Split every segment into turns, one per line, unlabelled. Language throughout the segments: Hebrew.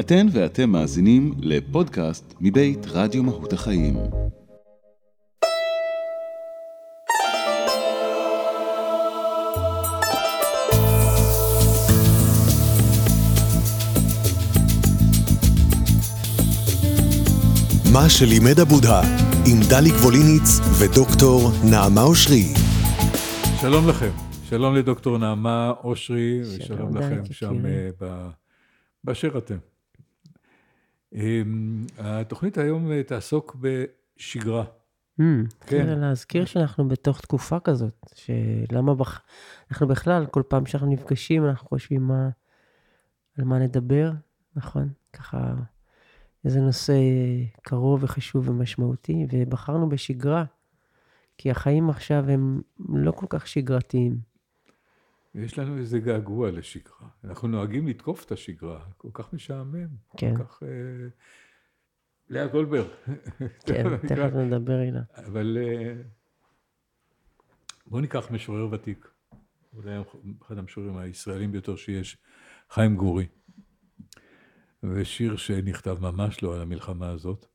אתן ואתם מאזינים לפודקאסט מבית רדיו מהות החיים.
מה שלימד הבודהה, עם דליק ווליניץ ודוקטור נעמה אושרי.
שלום לכם, שלום לדוקטור נעמה אושרי, ושלום
שלום,
לכם שם. אה, ב- באשר אתם. אמ, התוכנית היום אה, תעסוק בשגרה.
Hmm,
כן.
כן. להזכיר שאנחנו בתוך תקופה כזאת, שלמה בח... אנחנו בכלל, כל פעם שאנחנו נפגשים, אנחנו חושבים מה, על מה נדבר, נכון? ככה, איזה נושא קרוב וחשוב ומשמעותי, ובחרנו בשגרה, כי החיים עכשיו הם לא כל כך שגרתיים.
יש לנו איזה געגוע לשגרה. אנחנו נוהגים לתקוף את השגרה, כל כך משעמם.
כן.
כל כך... אה, לאה גולדברג.
כן, תכף נדבר אילה.
אבל אה, בואו ניקח משורר ותיק, אולי אחד המשוררים הישראלים ביותר שיש, חיים גורי, ושיר שנכתב ממש לא על המלחמה הזאת.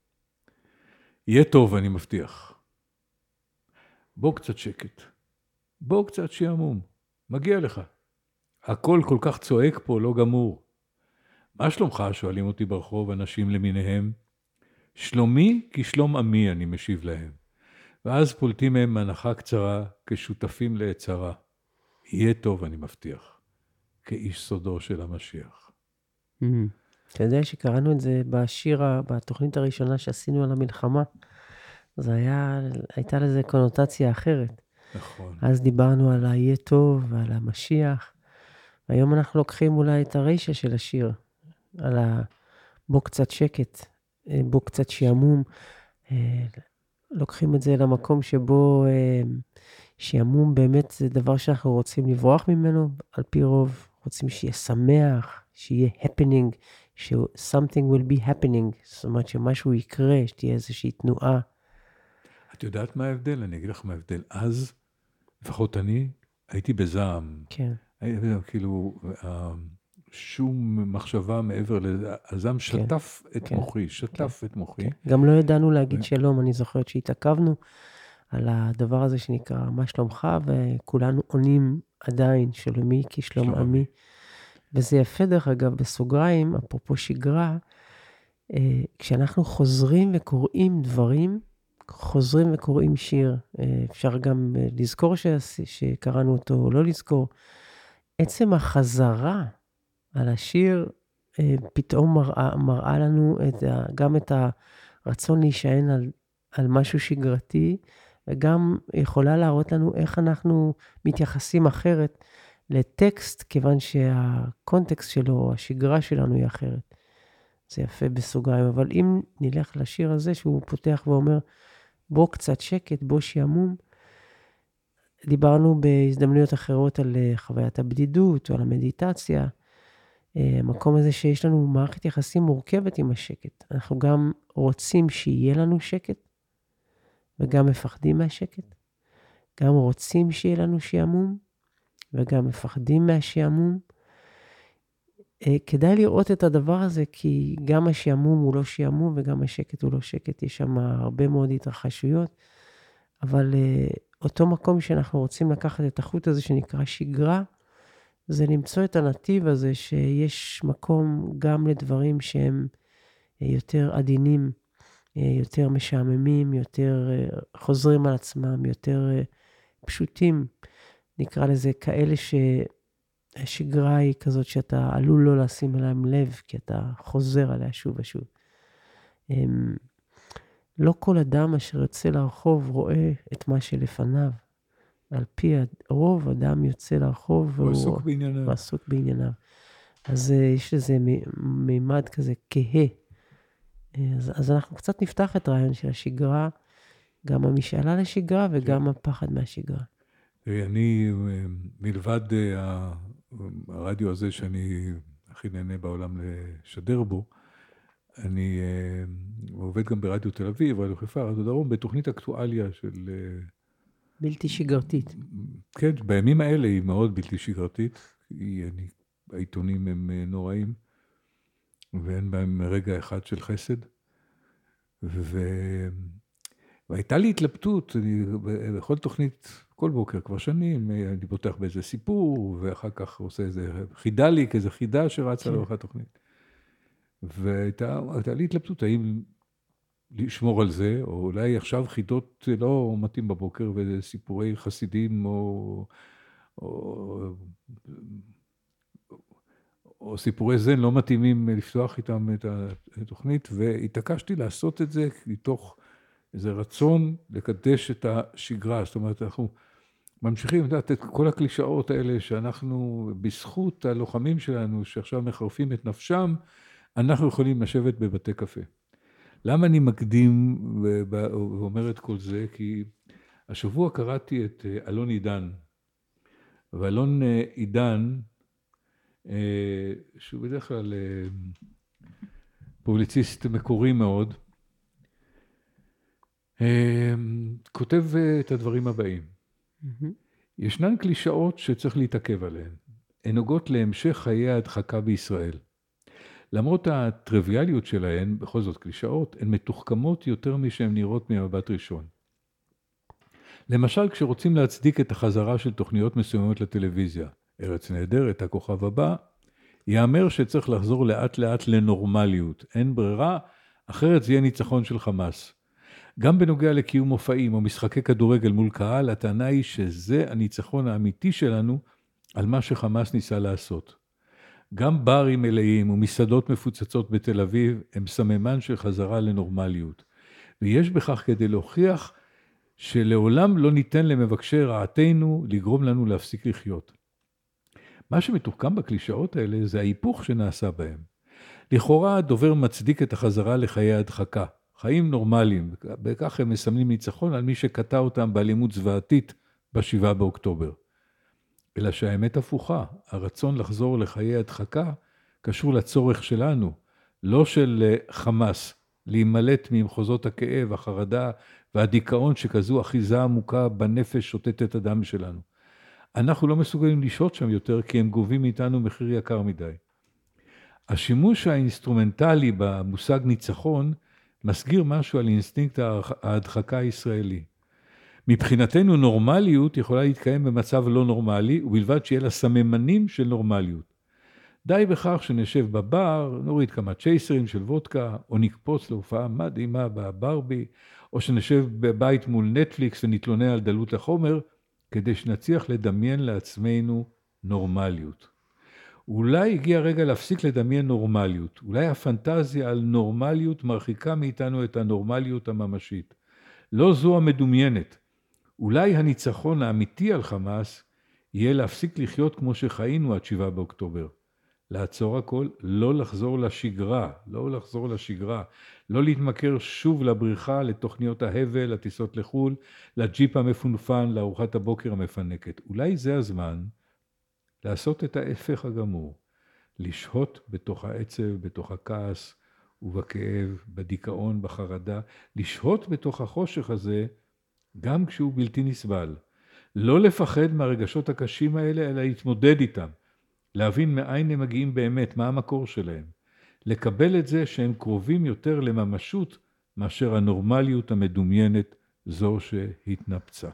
יהיה טוב, אני מבטיח. בוא קצת שקט. בוא קצת שעמום. מגיע לך. הכל כל כך צועק פה, לא גמור. מה שלומך? שואלים אותי ברחוב אנשים למיניהם. שלומי כשלום עמי, אני משיב להם. ואז פולטים מהם הנחה קצרה כשותפים לעצרה. יהיה טוב, אני מבטיח, כאיש סודו של המשיח.
Hmm. אתה יודע שקראנו את זה בשיר, בתוכנית הראשונה שעשינו על המלחמה, זה היה, הייתה לזה קונוטציה אחרת.
נכון.
אז דיברנו על ה"יהיה טוב" ועל המשיח. והיום אנחנו לוקחים אולי את הרישה של השיר, על ה... בוא קצת שקט, אה, בוא קצת שעמום. אה, לוקחים את זה למקום שבו אה, שעמום באמת זה דבר שאנחנו רוצים לברוח ממנו, על פי רוב רוצים שיהיה שמח, שיהיה happening, ש- something will be happening, זאת אומרת שמשהו יקרה, שתהיה איזושהי תנועה.
את יודעת מה ההבדל? אני אגיד לך מה ההבדל. אז, לפחות אני, הייתי בזעם.
כן,
הייתי בזעם, כאילו, אה, שום מחשבה מעבר לזה. הזעם שטף את
כן,
מוחי, שטף את מוחי.
כן. גם לא ידענו להגיד שלום, אני זוכרת שהתעכבנו על הדבר הזה שנקרא מה שלומך, וכולנו עונים עדיין, שלומי כשלום
שלום
עמי. וזה יפה, דרך אגב, בסוגריים, אפרופו שגרה, אה, כשאנחנו חוזרים וקוראים דברים, חוזרים וקוראים שיר, אה, אפשר גם אה, לזכור שעש- שקראנו אותו או לא לזכור. עצם החזרה על השיר אה, פתאום מראה, מראה לנו את ה, גם את הרצון להישען על, על משהו שגרתי, וגם יכולה להראות לנו איך אנחנו מתייחסים אחרת לטקסט, כיוון שהקונטקסט שלו, השגרה שלנו היא אחרת. זה יפה בסוגריים, אבל אם נלך לשיר הזה, שהוא פותח ואומר, בוא קצת שקט, בוא שעמום, דיברנו בהזדמנויות אחרות על אה, חוויית הבדידות או על המדיטציה. אה, המקום הזה שיש לנו מערכת יחסים מורכבת עם השקט. אנחנו גם רוצים שיהיה לנו שקט, וגם מפחדים מהשקט. גם רוצים שיהיה לנו שעמום, וגם מפחדים מהשעמום. אה, כדאי לראות את הדבר הזה, כי גם השעמום הוא לא שעמום וגם השקט הוא לא שקט. יש שם הרבה מאוד התרחשויות, אבל אה, אותו מקום שאנחנו רוצים לקחת את החוט הזה שנקרא שגרה, זה למצוא את הנתיב הזה שיש מקום גם לדברים שהם אה, יותר עדינים, יותר משעממים, יותר חוזרים על עצמם, יותר פשוטים. נקרא לזה כאלה שהשגרה היא כזאת שאתה עלול לא לשים עליהם לב, כי אתה חוזר עליה שוב ושוב. אמ, לא כל אדם אשר יוצא לרחוב רואה את מה שלפניו. על פי הרוב, אדם יוצא לרחוב
הוא עסוק בענייניו.
הוא עסוק בענייניו. אז אה, יש מ- מימד כזה כהה. אה, אז, אז אנחנו קצת נפתח את הרעיון של השגרה, גם המשאלה לשגרה וגם הפחד מהשגרה.
אני, אה, מלבד הרדיו הזה שאני הכי נהנה בעולם לשדר בו, אני אה, עובד גם ברדיו תל אביב, רדיו חיפה, רדיו דרום, בתוכנית אקטואליה של... אה,
בלתי שגרתית.
כן, בימים האלה היא מאוד בלתי שגרתית, כי אני, העיתונים הם אה, נוראים. ואין בהם רגע אחד של חסד. ו... והייתה לי התלבטות, אני בכל תוכנית, כל בוקר, כבר שנים, אני פותח באיזה סיפור, ואחר כך עושה איזה חידה לי, כאיזה חידה שרצה
כן.
לאורך התוכנית. והייתה לי התלבטות, האם לשמור על זה, או אולי עכשיו חידות לא מתאים בבוקר, וסיפורי חסידים, או, או, או סיפורי זן לא מתאימים לפתוח איתם את התוכנית, והתעקשתי לעשות את זה מתוך איזה רצון לקדש את השגרה. זאת אומרת, אנחנו ממשיכים לדעת את כל הקלישאות האלה שאנחנו, בזכות הלוחמים שלנו, שעכשיו מחרפים את נפשם, אנחנו יכולים לשבת בבתי קפה. למה אני מקדים ואומר את כל זה? כי השבוע קראתי את אה, אלון עידן, ואלון אה, עידן, אה, שהוא בדרך כלל פובליציסט מקורי מאוד, כותב את הדברים הבאים. ישנן קלישאות שצריך להתעכב עליהן. הן נוגעות להמשך חיי ההדחקה בישראל. למרות הטריוויאליות שלהן, בכל זאת קלישאות, הן מתוחכמות יותר משהן נראות ממבט ראשון. למשל, כשרוצים להצדיק את החזרה של תוכניות מסוימות לטלוויזיה, ארץ נהדרת, הכוכב הבא, ייאמר שצריך לחזור לאט לאט לנורמליות. אין ברירה, אחרת זה יהיה ניצחון של חמאס. גם בנוגע לקיום מופעים או משחקי כדורגל מול קהל, הטענה היא שזה הניצחון האמיתי שלנו על מה שחמאס ניסה לעשות. גם ברים מלאים ומסעדות מפוצצות בתל אביב הם סממן של חזרה לנורמליות. ויש בכך כדי להוכיח שלעולם לא ניתן למבקשי רעתנו לגרום לנו להפסיק לחיות. מה שמתוחכם בקלישאות האלה זה ההיפוך שנעשה בהם. לכאורה הדובר מצדיק את החזרה לחיי הדחקה, חיים נורמליים, וכך הם מסמנים ניצחון על מי שקטע אותם באלימות זוועתית ב-7 באוקטובר. אלא שהאמת הפוכה, הרצון לחזור לחיי הדחקה קשור לצורך שלנו, לא של אה, חמאס, להימלט ממחוזות הכאב, החרדה והדיכאון שאוחזים אחיזה עמוקה בנפש שותתת הדם שלנו. אנחנו לא מסוגלים לשהות שם יותר כי הם גובים מאיתנו מחיר יקר מדי. השימוש האינסטרומנטלי במושג ניצחון מסגיר משהו על אינסטינקט ההדחקה הישראלי. מבחינתנו נורמליות יכולה להתקיים במצב לא נורמלי, ובלבד שיהיה לה סממנים של נורמליות. די בכך שנשב בבר, נוריד כמה צ'ייסרים של וודקה, או נקפוץ להופעה מדהימה בברבי, או שנשב בבית מול נטפליקס ונתלונן על דלות החומר, כדי שנצליח לדמיין לעצמנו נורמליות. אולי הגיע הרגע להפסיק לדמיין נורמליות. אולי הפנטזיה על נורמליות מרחיקה מאיתנו את הנורמליות הממשית. לא זו המדומיינת. אולי הניצחון האמיתי על חמאס יהיה להפסיק לחיות כמו שחיינו עד 7 באוקטובר. לעצור הכל, לא לחזור לשגרה, לא לחזור לשגרה, לא להתמכר שוב לבריחה, לתוכניות ההבל, לטיסות לחו"ל, לג'יפ המפונפן, לארוחת הבוקר המפנקת. אולי זה הזמן לעשות את ההפך הגמור, לשהות בתוך העצב, בתוך הכעס ובכאב, בדיכאון, בחרדה, לשהות בתוך החושך הזה גם כשהוא בלתי נסבל. לא לפחד מהרגשות הקשים האלה, אלא להתמודד איתם. להבין מאין הם מגיעים באמת, מה המקור שלהם. לקבל את זה שהם קרובים יותר לממשות מאשר הנורמליות המדומיינת זו שהתנפצה.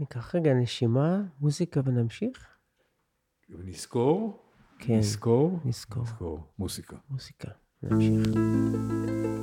ניקח רגע נשימה, מוזיקה ונמשיך?
ונזכור,
כן.
נזכור,
נזכור.
נזכור, מוסיקה.
מוזיקה, נמשיך.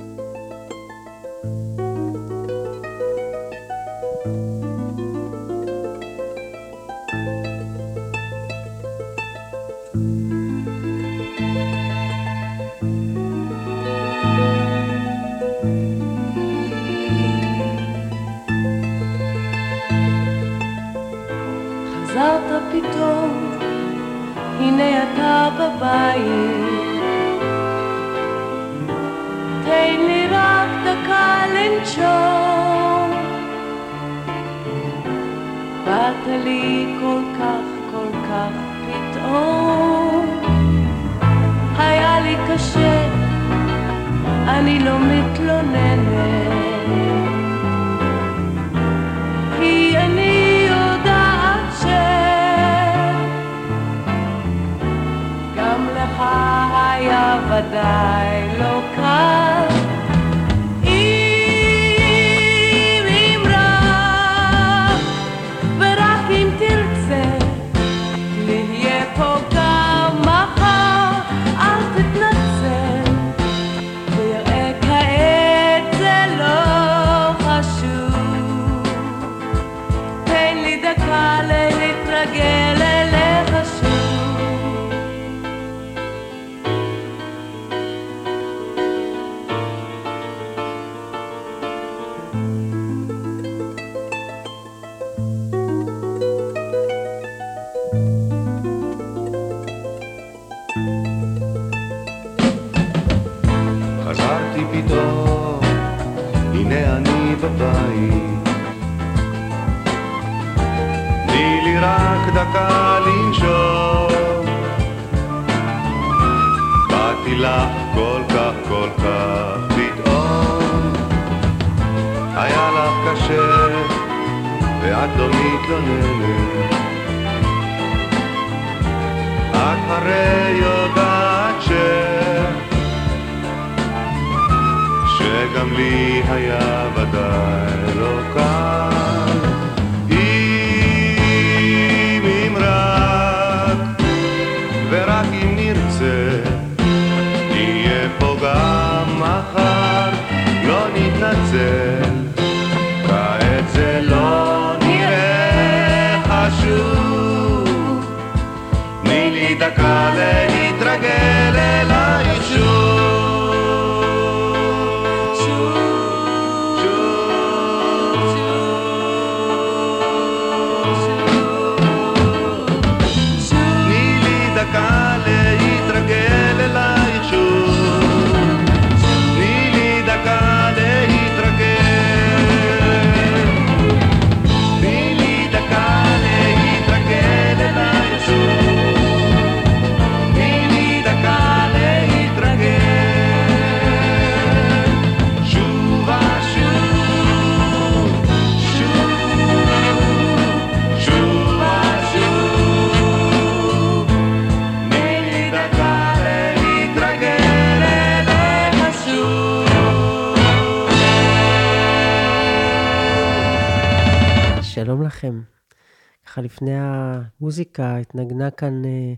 המוזיקה התנגנה כאן, אה,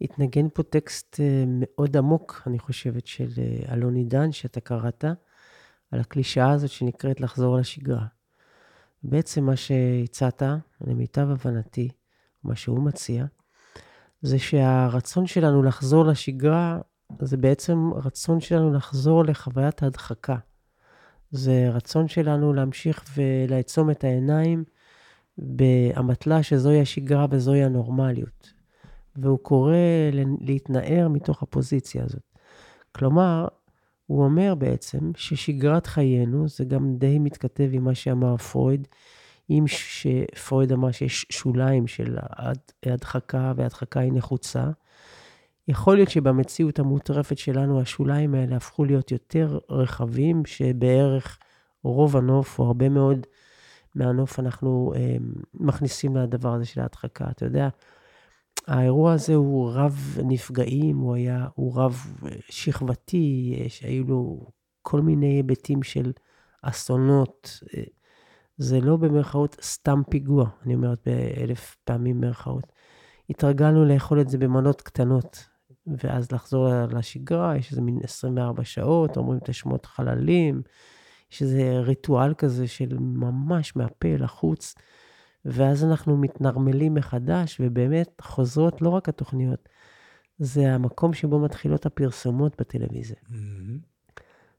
התנגן פה טקסט אה, מאוד עמוק, אני חושבת, של אה, אלון עידן, שאתה קראת, על הקלישאה הזאת שנקראת לחזור לשגרה. בעצם מה שהצעת, למיטב הבנתי, מה שהוא מציע, זה שהרצון שלנו לחזור לשגרה, זה בעצם רצון שלנו לחזור לחוויית ההדחקה. זה רצון שלנו להמשיך ולעצום את העיניים באמתלה שזוהי השגרה וזוהי הנורמליות. והוא קורא להתנער מתוך הפוזיציה הזאת. כלומר, הוא אומר בעצם ששגרת חיינו, זה גם די מתכתב עם מה שאמר פרויד, אם שפרויד אמר שיש שוליים של הד- הדחקה, והדחקה היא נחוצה. יכול להיות שבמציאות המוטרפת שלנו, השוליים האלה הפכו להיות יותר רחבים, שבערך רוב הנוף, או הרבה מאוד מהנוף, אנחנו אה, מכניסים לדבר הזה של ההדחקה. אתה יודע, האירוע הזה הוא רב נפגעים, הוא היה, הוא רב אה, שכבתי, אה, שהיו לו כל מיני היבטים של אסונות. אה, זה לא במרכאות סתם פיגוע, אני אומרת באלף פעמים במרכאות. התרגלנו לאכול את זה במנות קטנות, ואז לחזור לשגרה, יש איזה מין 24 שעות, אומרים את השמות חללים, יש איזה ריטואל כזה של ממש מהפה לחוץ, ואז אנחנו מתנרמלים מחדש, ובאמת חוזרות לא רק התוכניות, זה המקום שבו מתחילות הפרסומות בטלוויזיה.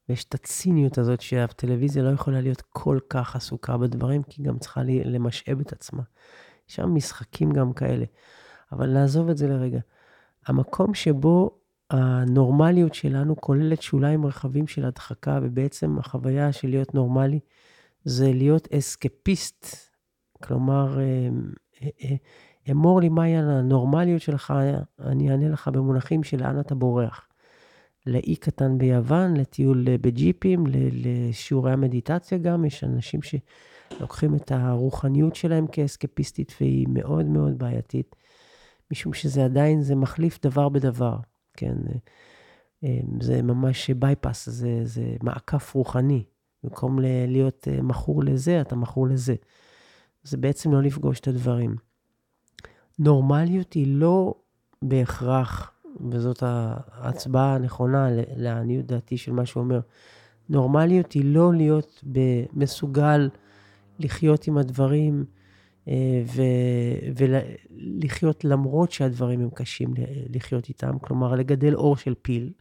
ויש את הציניות הזאת שהטלוויזיה לא יכולה להיות כל כך עסוקה בדברים, כי היא גם צריכה למשאב את עצמה. יש שם משחקים גם כאלה. אבל נעזוב את זה לרגע. המקום שבו הנורמליות שלנו כוללת שוליים רחבים של הדחקה, ובעצם החוויה של להיות נורמלי זה להיות אסקפיסט. כלומר, אה, אה, אה, אמור לי מהי הנורמליות שלך, אני אענה לך במונחים של לאן אתה בורח. לאי קטן ביוון, לטיול בג'יפים, לשיעורי המדיטציה גם. יש אנשים שלוקחים את הרוחניות שלהם כאסקפיסטית, והיא מאוד מאוד בעייתית, משום שזה עדיין, זה מחליף דבר בדבר, כן? אה, זה ממש בייפס, זה, זה מעקף רוחני. במקום להיות אה, מכור לזה, אתה מכור לזה. זה בעצם לא לפגוש את הדברים. נורמליות היא לא בהכרח, וזאת ההצבעה הנכונה לעניות דעתי של מה שהוא אומר, נורמליות היא לא להיות מסוגל לחיות עם הדברים אה, ולחיות למרות שהדברים הם קשים לחיות איתם, כלומר לגדל אור של פיל,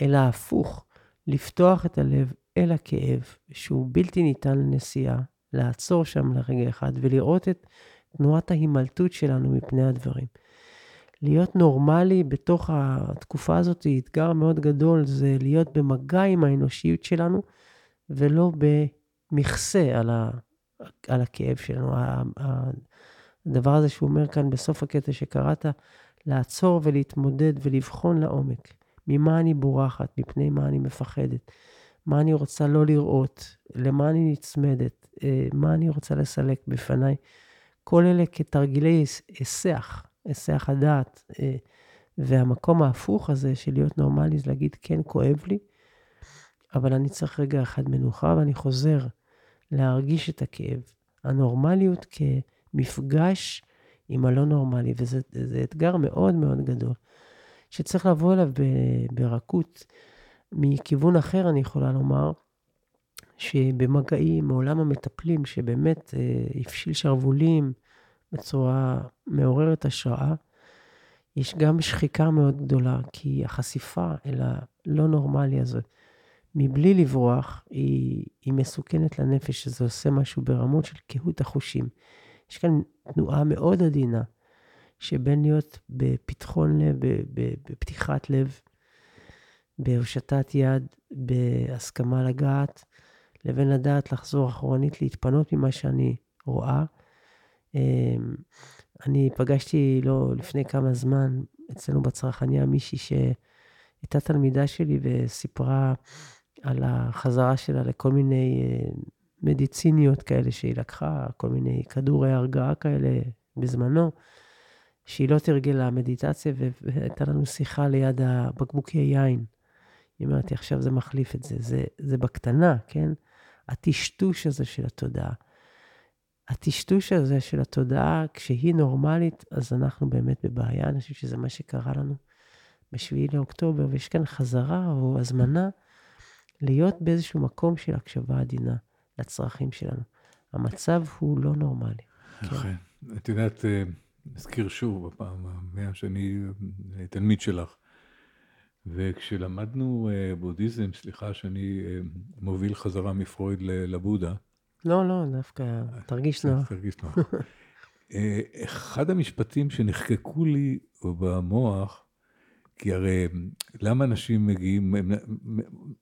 אלא הפוך, לפתוח את הלב אל הכאב, שהוא בלתי ניתן לנסיעה, לעצור שם לרגע אחד ולראות את תנועת ההימלטות שלנו מפני הדברים. להיות נורמלי בתוך התקופה הזאת אתגר מאוד גדול, זה להיות במגע עם האנושיות שלנו, ולא במכסה על, ה, על הכאב שלנו. הדבר הזה שהוא אומר כאן בסוף הקטע שקראת, לעצור ולהתמודד ולבחון לעומק. ממה אני בורחת, מפני מה אני מפחדת, מה אני רוצה לא לראות, למה אני נצמדת, אה, מה אני רוצה לסלק בפניי. כל אלה כתרגילי היס- היסח, היסח הדעת. אה, והמקום ההפוך הזה של להיות נורמלי זה להגיד, כן, כואב לי, אבל אני צריך רגע אחד מנוחה, ואני חוזר להרגיש את הכאב. הנורמליות כמפגש עם הלא נורמלי, וזה זה אתגר מאוד מאוד גדול, שצריך לבוא אליו ברכות. מכיוון אחר, אני יכולה לומר, שבמגעים מעולם המטפלים, שבאמת אה, הפשיל שרוולים בצורה מעוררת השראה, יש גם שחיקה מאוד גדולה, כי החשיפה אל הלא נורמלי הזה, מבלי לברוח, היא, היא מסוכנת לנפש, שזה עושה משהו ברמות של קהות החושים. יש כאן תנועה מאוד עדינה, שבין להיות בפתחון לב, בפתיחת לב, בהושטת יד, בהסכמה לגעת, לבין לדעת לחזור אחורנית, להתפנות ממה שאני רואה. אמ, אני פגשתי לא לפני כמה זמן אצלנו בצרכניה מישהי שהייתה תלמידה שלי וסיפרה על החזרה שלה לכל מיני אה, מדיציניות כאלה שהיא לקחה, כל מיני כדורי הרגעה כאלה בזמנו, שהיא לא תרגלה מדיטציה, והייתה לנו שיחה ליד הבקבוקי יין. היא אומרת עכשיו זה מחליף את זה. זה, זה בקטנה, כן? הטשטוש הזה של התודעה. הטשטוש הזה של התודעה, כשהיא נורמלית, אז אנחנו באמת בבעיה. אני חושב שזה מה שקרה לנו ב-7 לאוקטובר, ויש כאן חזרה או הזמנה להיות באיזשהו מקום של הקשבה עדינה לצרכים שלנו. המצב הוא לא נורמלי.
אכן. את יודעת, אה, נזכיר שוב, בפעם המאה שאני אה, תלמיד שלך, וכשלמדנו אה, בודהיזם, סליחה שאני אה, מוביל חזרה מפרויד לבודה,
לא, לא, דווקא תרגיש נוח.
תרגיש נוח. אה, אחד המשפטים שנחקקו לי במוח, כי הרי למה אנשים מגיעים, הם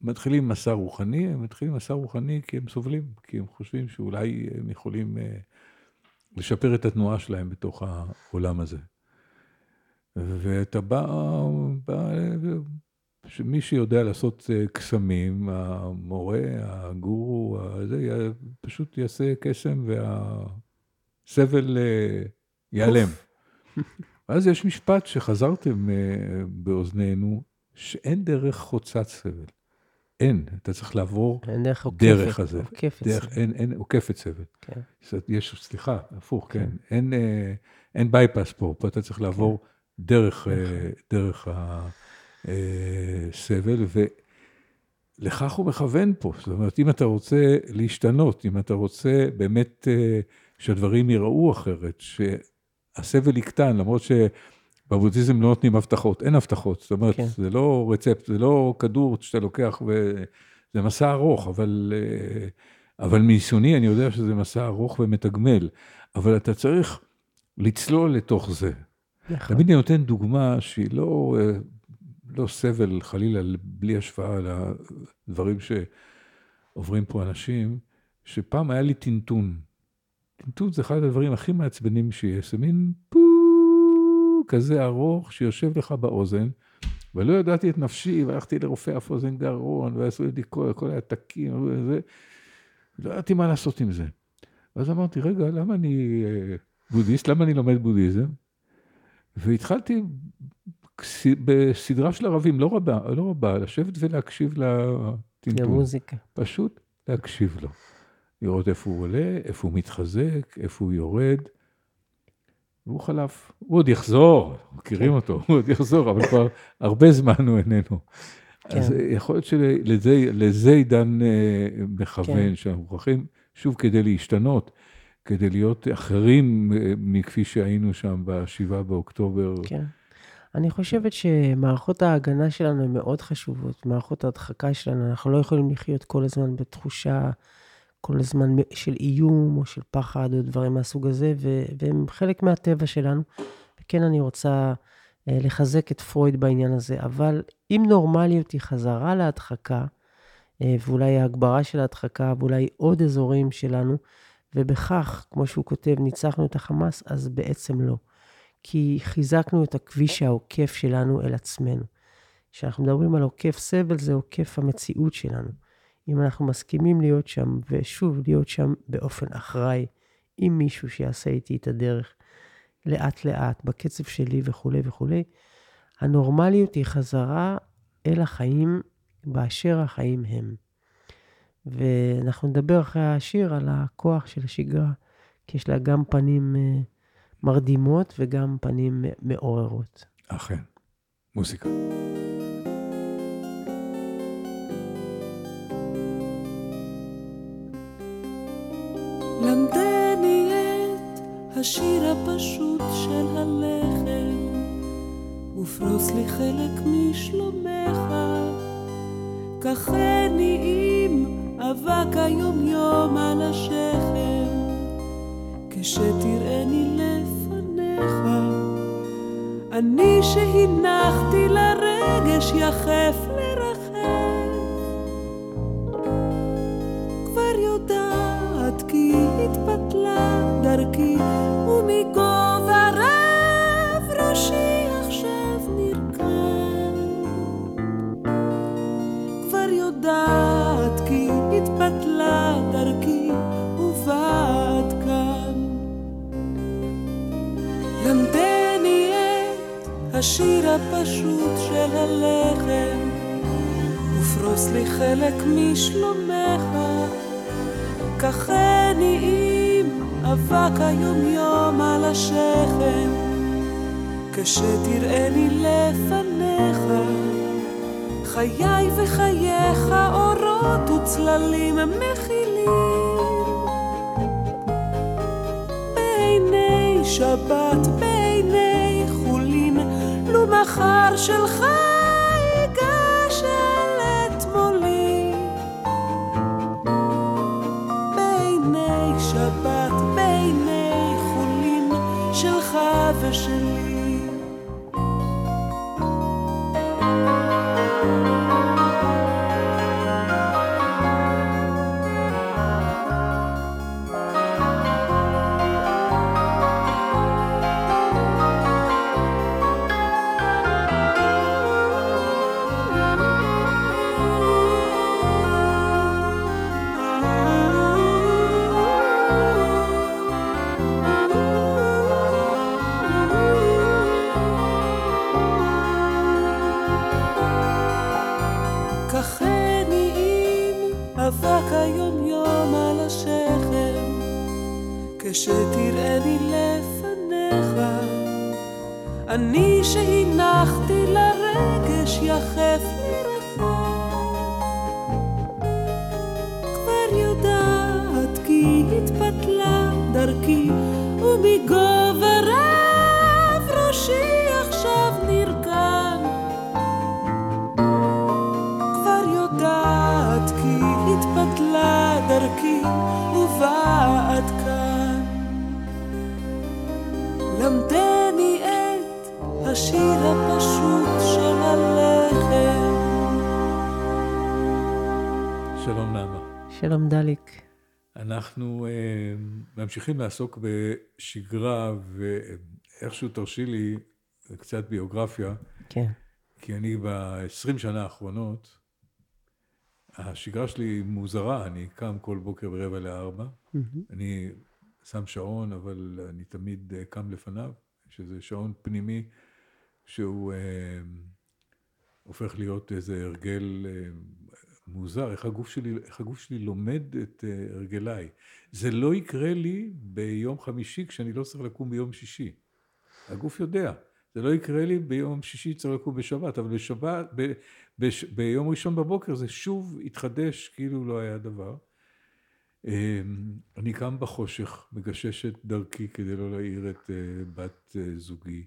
מתחילים מסע רוחני, הם מתחילים מסע רוחני כי הם סובלים, כי הם חושבים שאולי הם יכולים אה, לשפר את התנועה שלהם בתוך העולם הזה. ואתה בא, בא שמי שיודע לעשות אה, קסמים, המורה, הגורו, הזה, פשוט יעשה קסם והסבל אה, ייעלם. ואז יש משפט שחזרתם אה, באוזנינו, שאין דרך חוצת סבל. אין, אתה צריך לעבור
אין דרך עוקפת.
דרך הזה.
עוקפת.
דרך, אין, אין, עוקפת סבל.
כן.
יש, סליחה, הפוך, כן. אין, אה, אין בייפס פה, פה אתה צריך לעבור דרך, אה, דרך הסבל, ולכך הוא מכוון פה. זאת אומרת, אם אתה רוצה להשתנות, אם אתה רוצה באמת שהדברים ייראו אחרת, שהסבל יקטן, למרות שבבודהיזם לא נותנים הבטחות, אין הבטחות. זאת אומרת,
כן.
זה לא רצפט, זה לא כדור שאתה לוקח ו... זה מסע ארוך, אבל, אה, אבל מניסיוני אני יודע שזה מסע ארוך ומתגמל, אבל אתה צריך לצלול לתוך זה.
נכון.
תמיד אני נותן דוגמה שהיא לא, אה, לא סבל, חלילה, בלי השוואה לדברים שעוברים פה אנשים, שפעם היה לי טינטון. טינטון זה אחד הדברים הכי מעצבנים שיש, זה מין פו כזה ארוך שיושב לך באוזן, ולא ידעתי את נפשי, והלכתי לרופא אף אוזן גרון, ועשו לי כל, כל העתקים וזה, לא ידעתי מה לעשות עם זה. ואז אמרתי, רגע, למה אני אה, בודהיסט? למה אני לומד בודהיזם? והתחלתי בסדרה של ערבים, לא רבה, לא רבה, לשבת ולהקשיב לטינטון.
למוזיקה.
פשוט להקשיב לו. לראות איפה הוא עולה, איפה הוא מתחזק, איפה הוא יורד. והוא חלף. הוא עוד יחזור, מכירים אותו, הוא עוד יחזור, אבל כבר הרבה זמן הוא איננו. אז
כן.
אה, יכול להיות שלזה לזה עידן אה, מכוון,
כן.
שאנחנו מוכרחים, שוב, כדי להשתנות, כדי להיות אחרים אה, מכפי שהיינו שם ב-7 באוקטובר.
כן. אני חושבת שמערכות ההגנה שלנו הן מאוד חשובות, מערכות ההדחקה שלנו, אנחנו לא יכולים לחיות כל הזמן בתחושה, כל הזמן של איום או של פחד או דברים מהסוג הזה, והם חלק מהטבע שלנו. וכן, אני רוצה אה, לחזק את פרויד בעניין הזה, אבל אם נורמליות היא חזרה להדחקה, אה, ואולי ההגברה של ההדחקה, ואולי עוד אזורים שלנו, ובכך, כמו שהוא כותב, ניצחנו את החמאס, אז בעצם לא. כי חיזקנו את הכביש העוקף שלנו אל עצמנו. כשאנחנו מדברים על עוקף סבל, זה עוקף המציאות שלנו. אם אנחנו מסכימים להיות שם, ושוב, להיות שם באופן אחראי, עם מישהו שיעשה איתי את הדרך, לאט-לאט, בקצב שלי וכולי וכולי, הנורמליות היא חזרה אל החיים באשר החיים הם. ואנחנו נדבר אחרי השיר על הכוח של השגרה, כי יש לה גם פנים אה, מרדימות וגם פנים מעוררות.
אכן, מוזיקה.
למדני את השיר הפשוט של הלחם, ופרוס לי חלק משלומך. קחני עם אבק היומיום על השכם, כשתראני לפניך. אני שהנחתי לרגש יחף לי חלק משלומך. קחני עם אבק היומיום על השכם, כשתראני לפניך. חיי וחייך אורות וצללים מכילים. בעיני שבת, בעיני חולין, לו מחר שלך
ממשיכים לעסוק בשגרה, ואיכשהו תרשי לי קצת ביוגרפיה,
כן,
כי אני ב-20 שנה האחרונות, השגרה שלי מוזרה, אני קם כל בוקר ברבע לארבע, אני שם שעון, אבל אני תמיד אה, קם לפניו, שזה שעון פנימי שהוא אה, הופך להיות איזה הרגל אה, מוזר, איך הגוף שלי, איך הגוף שלי לומד את אה, הרגליי. זה לא יקרה לי ביום חמישי כשאני לא צריך לקום ביום שישי. הגוף יודע. זה לא יקרה לי ביום שישי צריך לקום בשבת, אבל בשבת, ב, בש, ביום ראשון בבוקר זה שוב התחדש כאילו לא היה דבר. אה, אני קם בחושך, מגשש את דרכי כדי לא להעיר את אה, בת אה, זוגי.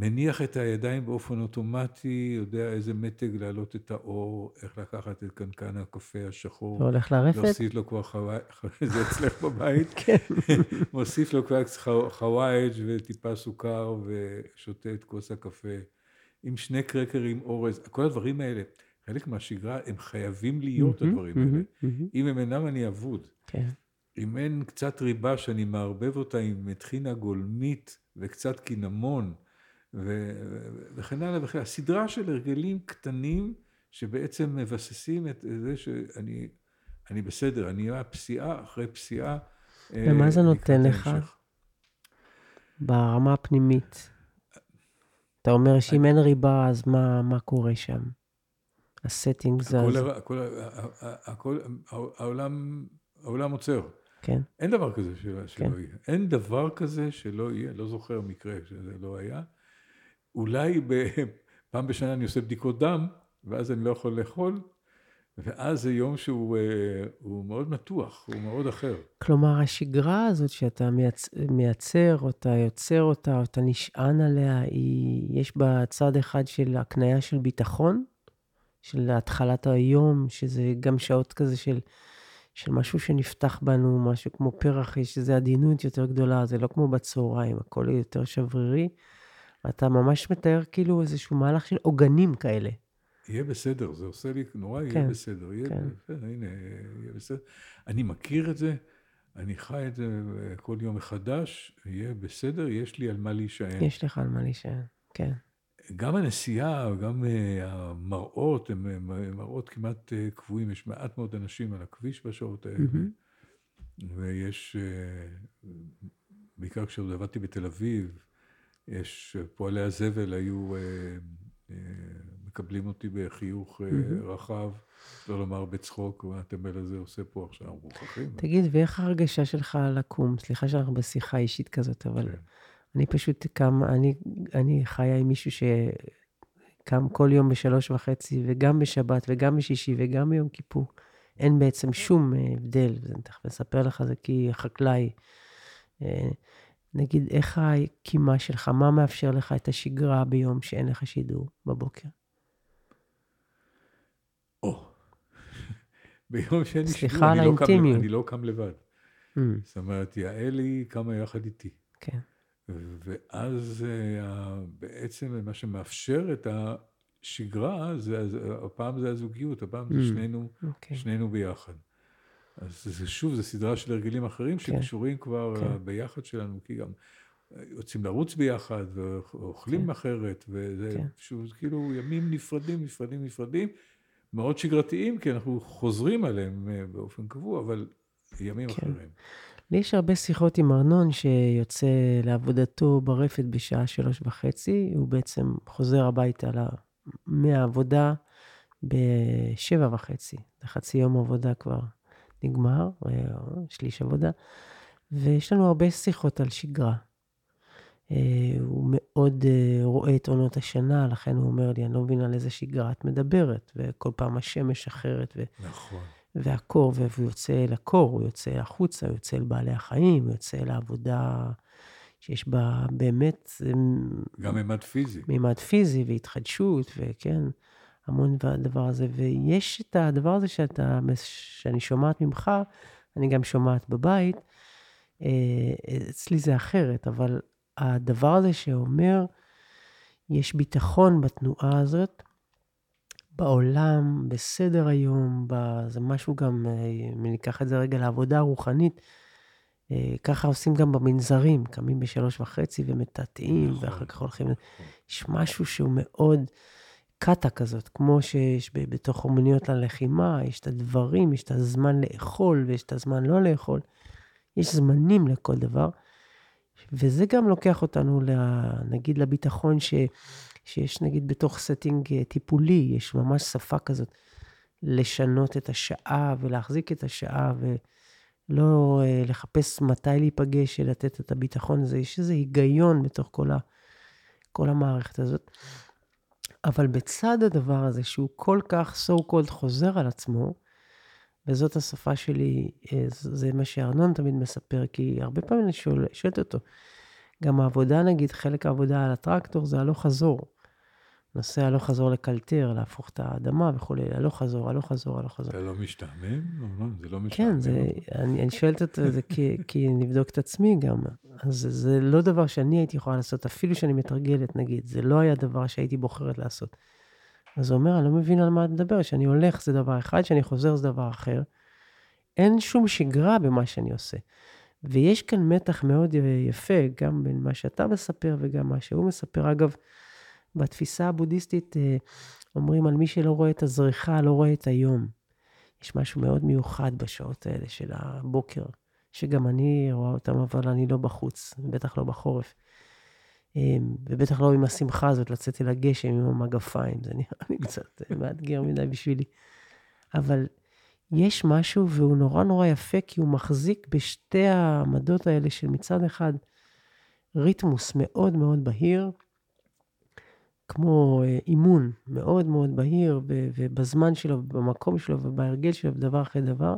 מניח את הידיים באופן אוטומטי, יודע איזה מתג להעלות את האור, איך לקחת את קנקן הקפה השחור.
והולך לרפת?
להוסיף לו כבר חוואי, זה אצלך בבית.
כן.
מוסיף לו כבר חו- חוואיג' וטיפה סוכר ושותה את כוס הקפה עם שני קרקרים אורז. כל הדברים האלה, חלק מהשגרה, הם חייבים להיות הדברים האלה. אם הם אינם, אני אבוד.
כן.
אם אין קצת ריבה שאני מערבב אותה עם טחינה גולמית וקצת קינמון וכן הלאה וכן הלאה. סדרה של הרגלים קטנים שבעצם מבססים את זה שאני אני בסדר, אני אהיה פסיעה אחרי פסיעה. אה,
ומה זה נותן לך? ברמה הפנימית. אתה אומר שאם אין ריבה, אז מה, מה קורה שם? הסטינג זז.
הכל, הכל, הכל, העולם, העולם עוצר.
כן,
אין דבר כזה שלא, שלא
כן.
יהיה. אין דבר כזה שלא יהיה, לא זוכר מקרה שזה לא היה. אולי פעם בשנה אני עושה בדיקות דם, ואז אני לא יכול לאכול, ואז זה יום שהוא אה, מאוד מתוח, הוא מאוד אחר.
כלומר, השגרה הזאת שאתה מייצ... מייצר, או אתה יוצר אותה, או אתה נשען עליה, היא... יש בה צד אחד של הקנייה של ביטחון, של התחלת היום, שזה גם שעות כזה של, של משהו שנפתח בנו, משהו כמו פרח, יש איזו עדינות יותר גדולה, זה לא כמו בצהריים, הכל יותר שברירי. אתה ממש מתאר כאילו איזשהו מהלך של עוגנים כאלה.
יהיה בסדר, זה עושה לי נורא, יהיה
כן,
בסדר, יהיה
כן.
בסדר, הנה, יהיה בסדר. אני מכיר את זה, אני חי את זה אה, כל יום מחדש, יהיה בסדר, יש לי על מה להישען.
יש לך על מה להישען, כן.
גם הנסיעה, גם אה, המראות, הם מראות כמעט אה, קבועים, יש מעט מאוד אנשים על הכביש בשעות האלה,
מהמם.
ויש, בעיקר כשעוד עבדתי בתל אביב, יש, אה, פועלי הזבל היו אה, אה, מקבלים אותי בחיוך. רחב, לא לומר בצחוק, מה הטמבל הזה עושה פה עכשיו, מוכרחים.
תגיד, ואיך ההרגשה שלך לקום? סליחה שאנחנו בשיחה אישית כזאת, אבל
כן.
אני פשוט קם, אני, אני חיה עם מישהו שקם כל יום בשלוש וחצי, וגם בשבת, וגם בשישי, וגם ביום כיפור. אין בעצם שום הבדל, ואני תכף אספר לך זה כי חקלאי. נגיד, איך הקימה שלך, מה מאפשר לך את השגרה ביום שאין לך שידור בבוקר?
או, ביום שאין לי שידור, אני לא קם. אני לא קם לבד.
Mm,
זאת אומרת, יעלי קמה יחד איתי.
כן,
ואז אה, בעצם מה שמאפשר את השגרה, זה, הפעם זה הזוגיות, הפעם זה
Mm.
שנינו,
אוקיי.
שנינו ביחד. אז זה שוב, זו סדרה של הרגלים אחרים
כן.
שקשורים כבר
כן.
אה, ביחד שלנו, כי גם אה, יוצאים לרוץ ביחד, ואוכלים
כן.
אחרת, וזה
כן.
שוב, כאילו ימים נפרדים, נפרדים, נפרדים, מאוד שגרתיים, כי אנחנו חוזרים עליהם אה, באופן קבוע, אבל ימים
כן.
אחרים.
לי יש הרבה שיחות עם ארנון שיוצא לעבודתו ברפת בשעה שלוש וחצי, הוא בעצם חוזר הביתה ל- מהעבודה בשבע וחצי. זה חצי יום עבודה כבר נגמר, אה, שליש עבודה, ויש לנו הרבה שיחות על שגרה. אה, הוא מאוד אה, רואה את עונות השנה, לכן הוא אומר לי, אני לא מבין על איזה שגרה את מדברת, וכל פעם השמש אחרת, ו...
נכון.
והקור, והוא יוצא לקור, הוא יוצא החוצה, הוא יוצא אל בעלי החיים, הוא יוצא לעבודה שיש בה באמת אמ,
גם ממד פיזי.
מימד פיזי והתחדשות, וכן, המון הדבר הזה. ויש את הדבר הזה שאתה, שאני שומעת ממך, אני גם שומעת בבית, אה, אצלי זה אחרת, אבל הדבר הזה שאומר, יש ביטחון בתנועה הזאת, בעולם, בסדר היום, זה משהו גם, אה, אם ניקח את זה רגע לעבודה הרוחנית, אה, ככה עושים גם במנזרים, קמים בשלוש וחצי ומטאטאים,
נכון,
ואחר כך הולכים...
נכון.
יש משהו שהוא מאוד קאטה כזאת, כמו שיש בתוך אומנויות לחימה, יש את הדברים, יש את הזמן לאכול ויש את הזמן לא לאכול. יש זמנים לכל דבר, וזה גם לוקח אותנו, נגיד, לביטחון ש, שיש נגיד בתוך setting אה, טיפולי, יש ממש שפה כזאת, לשנות את השעה ולהחזיק את השעה ולא אה, לחפש מתי להיפגש, לתת את הביטחון הזה. יש איזה היגיון בתוך כל, ה, כל המערכת הזאת. אבל בצד הדבר הזה, שהוא כל כך so called חוזר על עצמו, וזאת השפה שלי, אה, זה מה שארנון תמיד מספר, כי הרבה פעמים אני שואל, שואלת אותו, גם העבודה, נגיד, חלק העבודה על הטרקטור זה הלוך חזור. נושא הלוך חזור לקלטר, להפוך את האדמה וכולי, הלוך חזור, הלוך חזור, הלוך חזור.
אתה לא משתעמם? לא, לא, זה לא משתעמם.
כן, זה, אני, אני שואלת את זה כי, כי נבדוק את עצמי גם. אז זה, זה לא דבר שאני הייתי יכולה לעשות, אפילו שאני מתרגלת, נגיד. זה לא היה דבר שהייתי בוחרת לעשות. אז הוא אומר, אני לא מבין על מה את מדברת, שאני הולך זה דבר אחד, שאני חוזר זה דבר אחר. אין שום שגרה במה שאני עושה. ויש כאן מתח מאוד יפה, גם בין מה שאתה מספר וגם מה שהוא מספר. אגב, בתפיסה הבודהיסטית אה, אומרים על מי שלא רואה את הזריחה, לא רואה את היום. יש משהו מאוד מיוחד בשעות האלה של הבוקר, שגם אני רואה אותם, אבל אני לא בחוץ, בטח לא בחורף. אה, ובטח לא עם השמחה הזאת לצאת אל הגשם עם המגפיים, זה נראה לי קצת אה, מאתגר מדי בשבילי. אבל יש משהו, והוא נורא נורא יפה, כי הוא מחזיק בשתי העמדות האלה של מצד אחד ריתמוס מאוד מאוד בהיר, כמו אה, אימון מאוד מאוד בהיר, ו- ובזמן שלו, במקום שלו, ובהרגל שלו, בדבר אחרי דבר.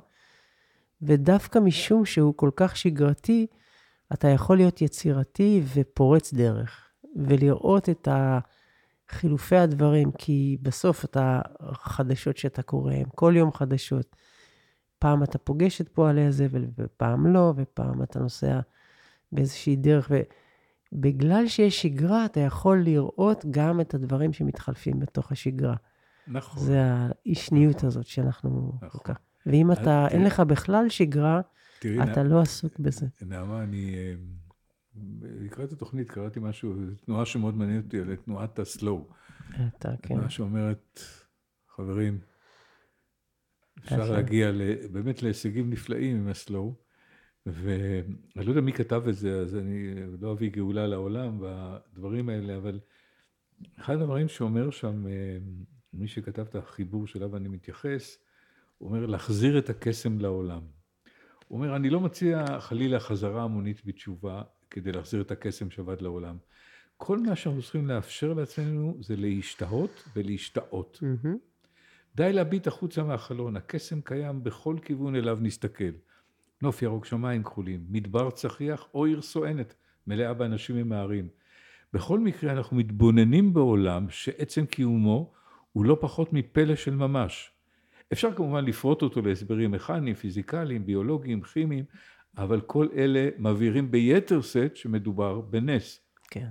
ודווקא משום שהוא כל כך שגרתי, אתה יכול להיות יצירתי ופורץ דרך, ולראות את חילופי הדברים, כי בסוף אתה, חדשות שאתה קורא, הם כל יום חדשות. פעם אתה פוגש את פועלי הזבל, ופעם לא, ופעם אתה נוסע באיזושהי דרך, ובגלל שיש שגרה, אתה יכול לראות גם את הדברים שמתחלפים בתוך השגרה.
נכון.
זה האישניות נכון. הזאת שאנחנו
נכון.
כך... ואם אתה, אין לך בכלל שגרה,
תראי,
אתה לא עסוק בזה.
נעמה, אני... אה, לקראת התוכנית קראתי משהו, תנועה שמאוד מעניינת אותי, על תנועת הסלואו.
אתה, כן.
תנועה שאומרת, חברים, אפשר. להגיע ל- באמת להישגים נפלאים עם הסלואו, ואני לא יודע מי כתב את זה, אז אני לא אביא גאולה לעולם בדברים האלה, אבל אחד הדברים שאומר שם, אה, מי שכתב את החיבור שאליו אני מתייחס, הוא אומר להחזיר את הקסם לעולם. הוא אומר, אני לא מציע חלילה חזרה המונית בתשובה כדי להחזיר את הקסם שעבד לעולם. כל מה שאנחנו צריכים לאפשר לעצמנו זה להשתהות ולהשתאות.
מהמם.
די להביט החוצה מהחלון, הקסם קיים בכל כיוון אליו נסתכל. נוף ירוק, שמיים כחולים, מדבר צחיח או עיר סואנת, מלאה באנשים ממהרים. בכל מקרה אנחנו מתבוננים בעולם שעצם קיומו הוא לא פחות מפלא של ממש. אפשר כמובן לפרוט אותו להסברים מכניים, פיזיקליים, ביולוגיים, כימיים, אבל כל אלה מבהירים ביתר שאת שמדובר בנס.
כן.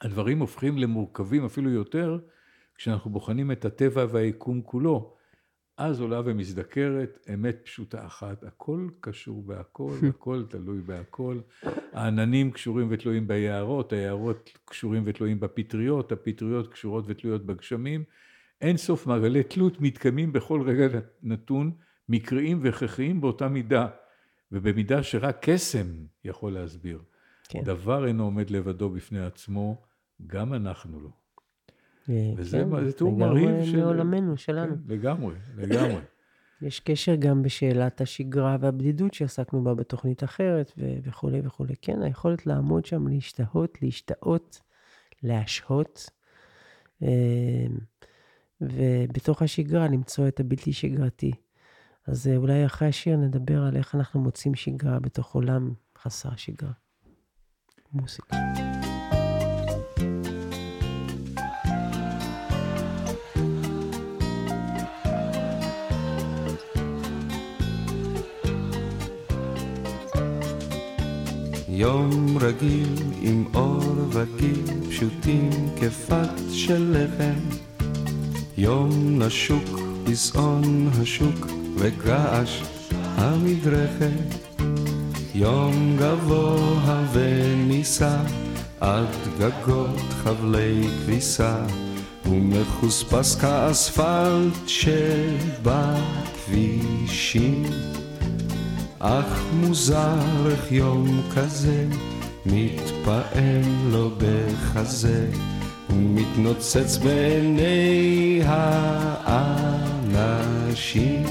הדברים הופכים למורכבים אפילו יותר כשאנחנו בוחנים את הטבע והיקום כולו. אז עולה ומזדקרת אמת פשוטה אחת, הכל קשור בהכל, הכל תלוי בהכל. העננים קשורים ותלויים ביערות, היערות קשורים ותלויים בפטריות, הפטריות קשורות ותלויות בגשמים. אין סוף מעגלי תלות מתקיימים בכל רגע נתון, מקריים והכרחיים באותה מידה, ובמידה שרק קסם יכול להסביר.
כן.
דבר אינו עומד לבדו בפני עצמו, גם אנחנו לא.
אה,
וזה
כן,
תיאור
לגמרי
מרהיב של...
מעולמנו, שלנו.
כן, לגמרי, לגמרי.
יש קשר גם בשאלת השגרה והבדידות שעסקנו בה בתוכנית אחרת ו- וכולי וכולי. כן, היכולת לעמוד שם, להשתהות, להשתאות, להשהות, אה, ובתוך השגרה למצוא את הבלתי שגרתי. אז אה, אולי אחרי השיר נדבר על איך אנחנו מוצאים שגרה בתוך עולם חסר שגרה. מוסיקה.
יום רגיל עם אור וגיל פשוטים כפת של לחם. יום לשוק, פסעון השוק וגעש המדרכת. יום גבוה ונישא עד גגות חבלי כביסה ומחוספס כאספלט שבכבישים אך מוזר איך יום כזה מתפעם לו בחזה ומתנוצץ בעיני האנשים.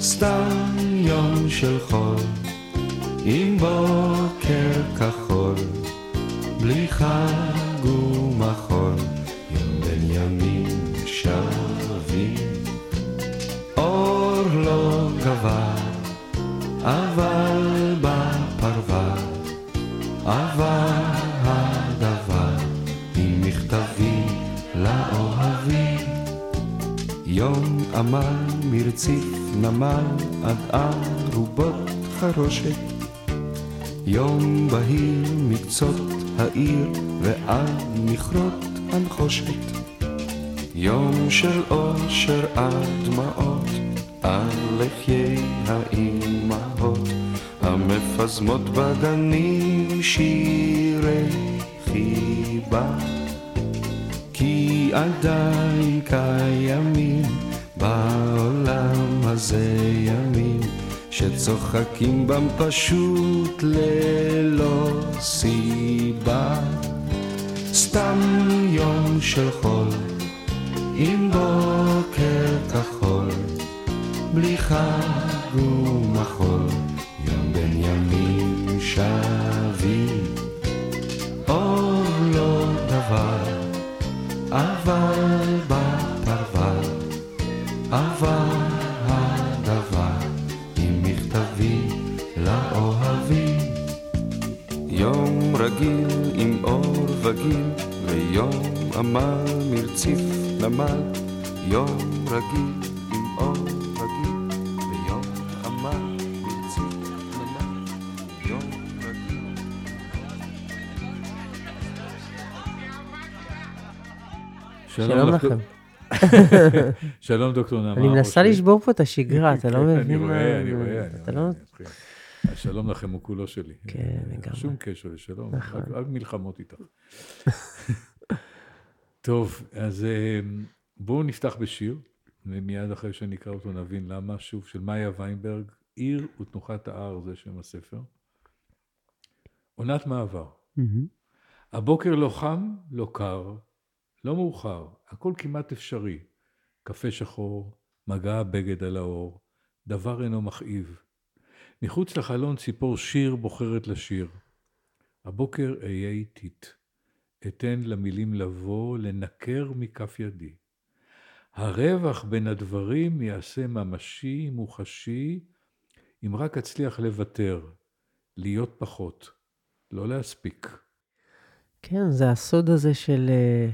סתם יום של חול, עם בוקר כחול, בלי חג ומחול, יום בין ימים מרציף נמל עד ארובות חרושת. יום בהיר מקצות העיר ועד מכרות הנחושת. יום של אושר עד דמעות על לחיי האימהות המפזמות בגנים שירי חיבה כי עדיין קיימים בעולם הזה ימים שצוחקים בם פשוט ללא סיבה. סתם יום של חול עם בוקר כחול בלי חג ומחול אור וגיל ויום עמל מרציף נמל יום רגיל עם אור וגיל ויום עמל מרציף נמל יום רגיל
שלום לכם.
שלום דוקטור נעמה.
אני מנסה. לשבור פה את השגרה, אתה לא מבין
אני
מה...
רואה, אני רואה, השלום לכם הוא כולו שלי.
כן,
אה,
לגמרי.
שום קשר לשלום,
נכון.
רק- רק מלחמות איתך. טוב, אז אה, בואו נפתח בשיר, ומיד אחרי שנקרא אותו נבין למה, שוב, של מאיה ויינברג, עיר ותנוחת ההר, זה שם הספר. עונת מעבר. הבוקר לא חם, לא קר, לא מאוחר, הכל כמעט אפשרי. קפה שחור, מגע הבגד על האור, דבר אינו מכאיב. מחוץ לחלון ציפור שיר בוחרת לשיר. הבוקר אהיה איטית, אתן למילים לבוא, לנקר מכף ידי. הרווח בין הדברים יעשה ממשי, מוחשי, אם רק אצליח לוותר, להיות פחות, לא להספיק.
כן, זה הסוד הזה של אה,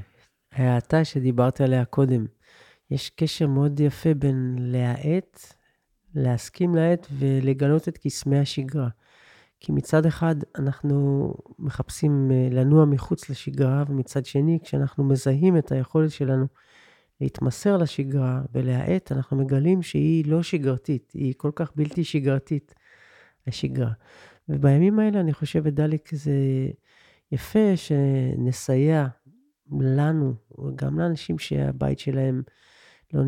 ההאטה שדיברתי עליה קודם. יש קשר מאוד יפה בין להאט, להסכים להאט ולגלות את קסמי השגרה. כי מצד אחד אנחנו מחפשים אה, לנוע מחוץ לשגרה, ומצד שני, כשאנחנו מזהים את היכולת שלנו להתמסר לשגרה ולהאט, אנחנו מגלים שהיא לא שגרתית, היא כל כך בלתי שגרתית, השגרה. ובימים האלה אני חושב, ודליק, זה יפה שנסייע לנו, גם לאנשים שהבית שלהם, לא,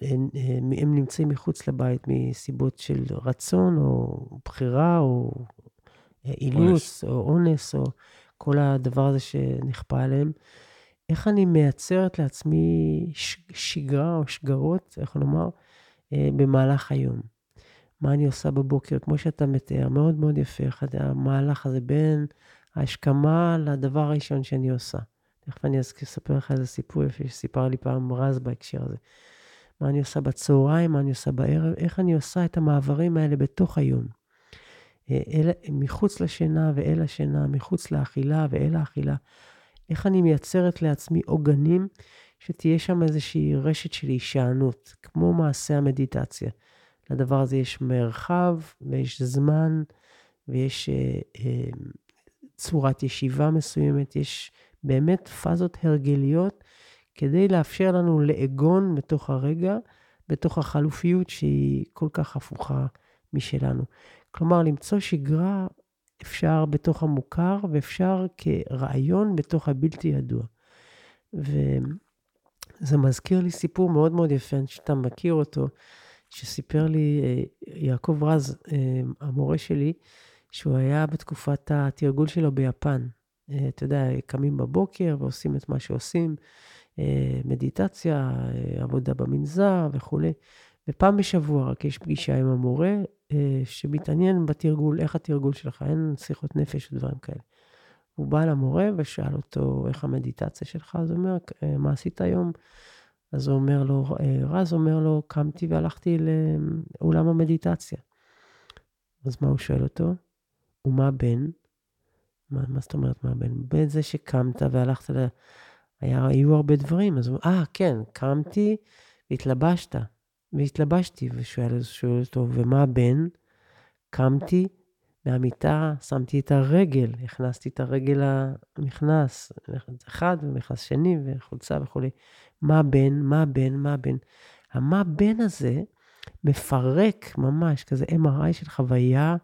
הם, הם נמצאים מחוץ לבית מסיבות של רצון או בחירה או אילוץ או אונס או כל הדבר הזה שנכפה עליהם. איך אני מייצרת לעצמי שגרה או שגרות, איך לומר, אה, במהלך היום. מה אני עושה בבוקר, כמו שאתה מתאר, מאוד מאוד יפה, המהלך הזה בין ההשכמה לדבר הראשון שאני עושה. תכף אני אספר לך איזה סיפור יפה שסיפר לי פעם רז בהקשר הזה. מה אני עושה בצהריים, מה אני עושה בערב, איך אני עושה את המעברים האלה בתוך היום. אה, אל, מחוץ לשינה ואל השינה, מחוץ לאכילה ואל האכילה. איך אני מייצרת לעצמי עוגנים, שתהיה שם איזושהי רשת של הישענות, כמו מעשה המדיטציה. לדבר הזה יש מרחב ויש זמן ויש אה, אה, צורת ישיבה מסוימת, יש באמת פאזות הרגליות כדי לאפשר לנו לעגון בתוך הרגע, בתוך החלופיות שהיא כל כך הפוכה משלנו. כלומר, למצוא שגרה אפשר בתוך המוכר ואפשר כרעיון בתוך הבלתי ידוע. וזה מזכיר לי סיפור מאוד מאוד יפה, שאתה מכיר אותו, שסיפר לי אה, יעקב רז, אה, המורה שלי, שהוא היה בתקופת התרגול שלו ביפן. אה, אתה יודע, קמים בבוקר ועושים את מה שעושים, אה, מדיטציה, אה, עבודה במנזר וכולי. ופעם בשבוע רק יש פגישה עם המורה שמתעניין בתרגול, איך התרגול שלך, אין שיחות נפש ודברים כאלה. הוא בא למורה ושאל אותו, איך המדיטציה שלך? אז הוא אומר, "אה, מה עשית היום? אז הוא אומר לו, רז אומר לו, קמתי והלכתי לאולם המדיטציה. אז מה הוא שואל אותו? ומה בין? מה, מה זאת אומרת מה בין? זה שקמת והלכת ל... היה, היו הרבה דברים, אז הוא אומר, אה, כן, קמתי והתלבשת. והתלבשתי, ושואל שואל אותו, ומה בין? קמתי מהמיטה, שמתי את הרגל, הכנסתי את הרגל למכנס, אחד ומכנס שני וחולצה וכולי. מה בין? מה בין? מה בין? המה בין הזה מפרק ממש, כזה MRI של חוויה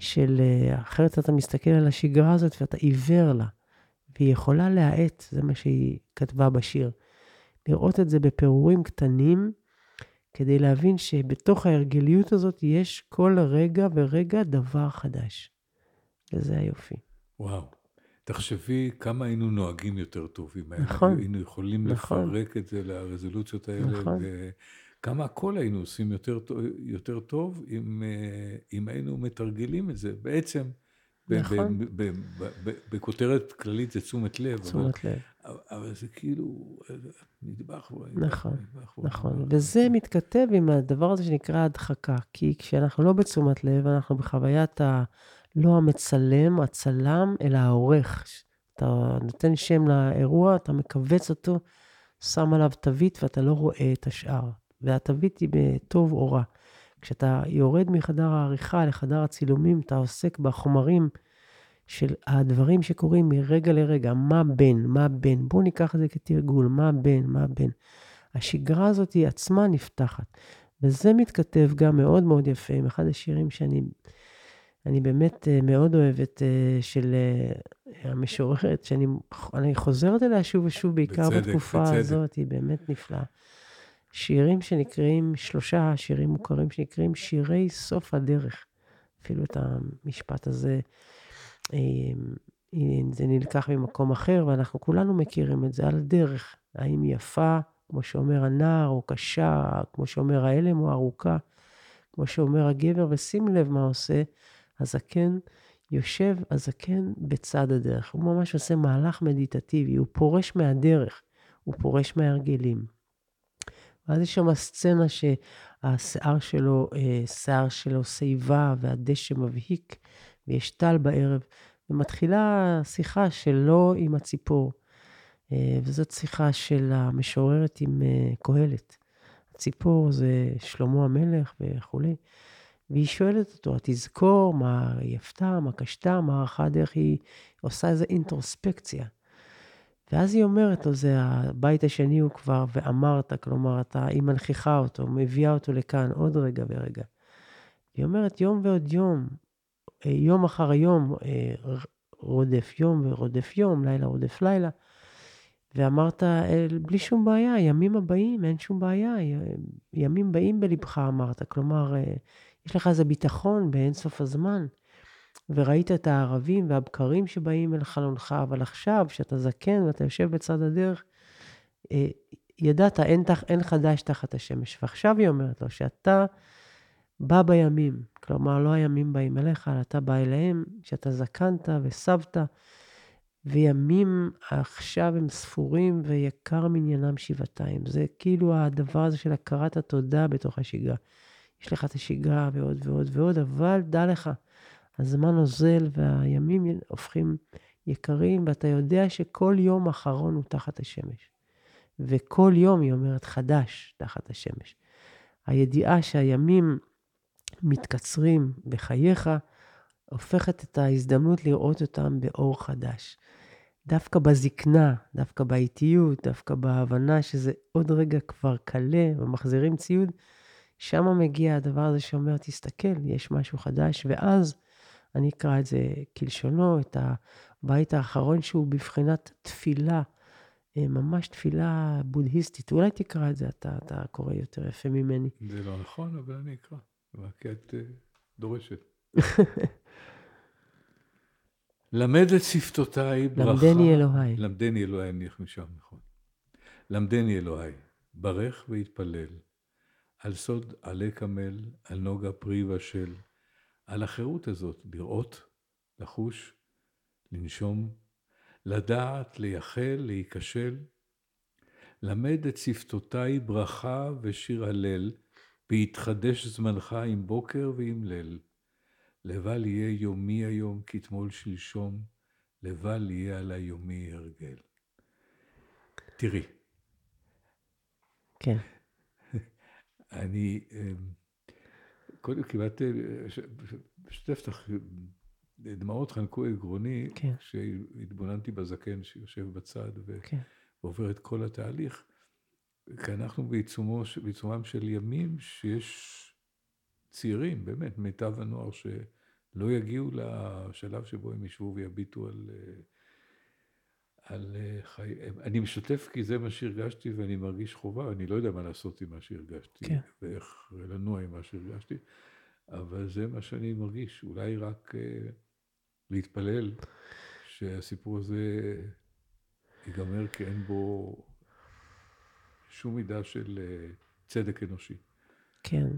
של, אה, אחרת אתה מסתכל על השגרה הזאת ואתה עיוור לה. והיא יכולה להאט, זה מה שהיא כתבה בשיר. לראות את זה בפירורים קטנים, כדי להבין שבתוך ההרגליות הזאת יש כל רגע ורגע דבר חדש. וזה היופי.
וואו. תחשבי כמה היינו נוהגים יותר טוב, אם
נכון,
היינו יכולים
נכון.
לפרק את זה לרזולוציות האלה,
נכון.
וכמה הכל היינו עושים יותר, יותר טוב אם, אה, אם היינו מתרגלים את זה. בעצם,
נכון.
ב- ב- ב- בכותרת כללית זה תשומת לב, אבל,
תשומת לב.
אבל זה כאילו אה, נדבך
נכון,
נדבך
נכון,
נדבך.
וזה מתכתב עם הדבר הזה שנקרא הדחקה, כי כשאנחנו לא בתשומת לב, אנחנו בחוויית ה... לא המצלם, הצלם, אלא העורך. אתה נותן שם לאירוע, אתה מכווץ אותו, שם עליו תווית ואתה לא רואה את השאר. והתווית היא בטוב או רע. כשאתה יורד מחדר העריכה לחדר הצילומים, אתה עוסק בחומרים של הדברים שקורים מרגע לרגע, מה בין, מה בין. בואו ניקח את זה כתרגול, מה בין, מה בין. השגרה הזאת היא עצמה נפתחת. וזה מתכתב גם מאוד מאוד יפה עם אחד השירים שאני אני באמת אה, מאוד אוהבת, אה, של אה, המשוררת, שאני אני חוזרת אליה שוב ושוב, בעיקר
בצדק,
בתקופה
בצדק.
הזאת, היא באמת נפלאה. שירים שנקראים, שלושה שירים מוכרים שנקראים שירי סוף הדרך. אפילו את המשפט הזה, אה, זה נלקח ממקום אחר, ואנחנו כולנו מכירים את זה על הדרך. האם יפה, כמו שאומר הנער, או קשה, כמו שאומר ההלם, או ארוכה, כמו שאומר הגבר, ושים לב מה עושה הזקן. יושב הזקן בצד הדרך. הוא ממש עושה מהלך מדיטטיבי, הוא פורש מהדרך, הוא פורש מההרגלים. ואז יש שם סצנה שהשיער שלו, אה, שיער שלו שיבה והדשא מבהיק, ויש טל בערב, ומתחילה שיחה שלו עם הציפור. אה, וזאת שיחה של המשוררת עם אה, קהלת. הציפור זה שלמה המלך וכולי. והיא שואלת אותו, תזכור מה היא עפתה, מה קשתה, מה ערכה הדרך, היא עושה איזו אינטרוספקציה. ואז היא אומרת לו, זה הבית השני הוא כבר, ואמרת, כלומר, אתה, היא מנכיחה אותו, מביאה אותו לכאן עוד רגע ורגע. היא אומרת, יום ועוד יום, אה, יום אחר יום אה, רודף יום ורודף יום, לילה רודף לילה. ואמרת, "אה, בלי שום בעיה, ימים הבאים, אין שום בעיה, ימים באים בלבך, אמרת. כלומר, אה, יש לך איזה ביטחון באינסוף הזמן. וראית את הערבים והבקרים שבאים אל חלונך, אבל עכשיו, כשאתה זקן ואתה יושב בצד הדרך, אה, ידעת, אין, תח, אין חדש תחת השמש. ועכשיו היא אומרת לו, שאתה בא בימים, כלומר, לא הימים באים אליך, אלא אתה בא אליהם, שאתה זקנת וסבת, וימים עכשיו הם ספורים ויקר מניינם שבעתיים. זה כאילו הדבר הזה של הכרת התודה בתוך השגרה. יש לך את השגרה ועוד ועוד ועוד, אבל דע לך, הזמן אוזל והימים הופכים יקרים, ואתה יודע שכל יום אחרון הוא תחת השמש. וכל יום, היא אומרת, חדש תחת השמש. הידיעה שהימים מתקצרים בחייך, הופכת את ההזדמנות לראות אותם באור חדש. דווקא בזקנה, דווקא באיטיות, דווקא בהבנה שזה עוד רגע כבר קלה ומחזירים ציוד, שם מגיע הדבר הזה שאומר, תסתכל, יש משהו חדש, ואז אני אקרא את זה כלשונו, את הבית האחרון שהוא בבחינת תפילה, אה, ממש תפילה בודהיסטית. אולי תקרא את זה, אתה, אתה קורא יותר יפה ממני.
זה לא נכון, אבל אני אקרא. רק כי את אה, דורשת. למד את שפתותיי ברכה.
למדני אלוהי.
למדני אלוהי, אני משם, נכון. למדני אלוהי, ברך והתפלל, על סוד עלי קמל, על נוגה פרי בשל, על החירות הזאת, לראות, לחוש, לנשום, לדעת, לייחל, להיכשל. למד את שפתותיי ברכה ושיר הלל, ויתחדש זמנך עם בוקר ועם ליל. לבל יהיה יומי היום כתמול שלשום, לבל יהיה עלי יומי הרגל. תראי,
כן,
אני אמ, קודם כמעט אה, משתף אותך, דמעות חנקו את גרוני,
כן.
כשהתבוננתי בזקן שיושב בצד ו-
כן.
ועובר את כל התהליך, כי אנחנו בעיצומו, בעיצומם של ימים שיש צעירים, באמת, מיטב הנוער, שלא יגיעו לשלב שבו הם ישבו ויביטו על, אה, על אה, חי... אני משתף כי זה מה שהרגשתי ואני מרגיש חובה, אני לא יודע מה לעשות עם מה שהרגשתי,
כן.
ואיך לנוע עם מה שהרגשתי, אבל זה מה שאני מרגיש, אולי רק אה, להתפלל שהסיפור הזה ייגמר כי אין בו שום מידה של אה, צדק אנושי.
כן.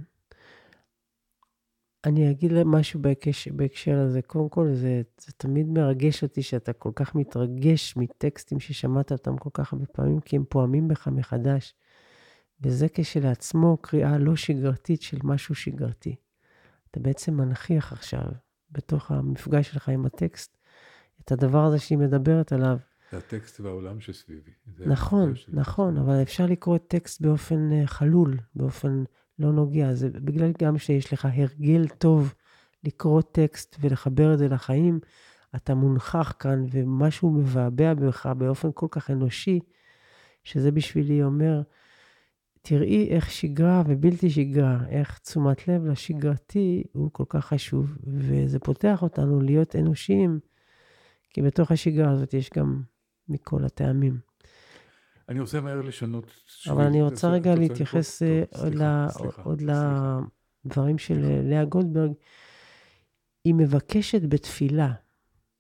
אני אגיד משהו בהקש, בהקשר הזה. קודם כל, זה, זה תמיד מרגש אותי שאתה כל כך מתרגש מטקסטים ששמעת אותם כל כך הרבה פעמים, כי הם פועמים בך מחדש. וזה כשלעצמו קריאה לא שגרתית של משהו שגרתי. אתה בעצם מנכיח עכשיו, בתוך המפגש שלך עם הטקסט, את הדבר הזה שהיא מדברת עליו.
זה הטקסט והעולם שסביבי.
נכון. נכון, אבל אפשר לקרוא את טקסט באופן אה, חלול, באופן לא נוגע. זה בגלל גם שיש לך הרגל טוב לקרוא טקסט ולחבר את זה לחיים, אתה מונחח כאן ומשהו מבעבע בך באופן כל כך אנושי, שזה בשבילי אומר, תראי איך שגרה ובלתי שגרה, איך תשומת לב לשגרתי הוא כל כך חשוב, וזה פותח אותנו להיות אנושיים, כי בתוך השגרה הזאת יש גם מכל הטעמים.
אני רוצה מהר לשנות...
אבל. אני רוצה רגע להתייחס? אה, עוד. לדברים של. אה, לאה גולדברג. היא מבקשת בתפילה,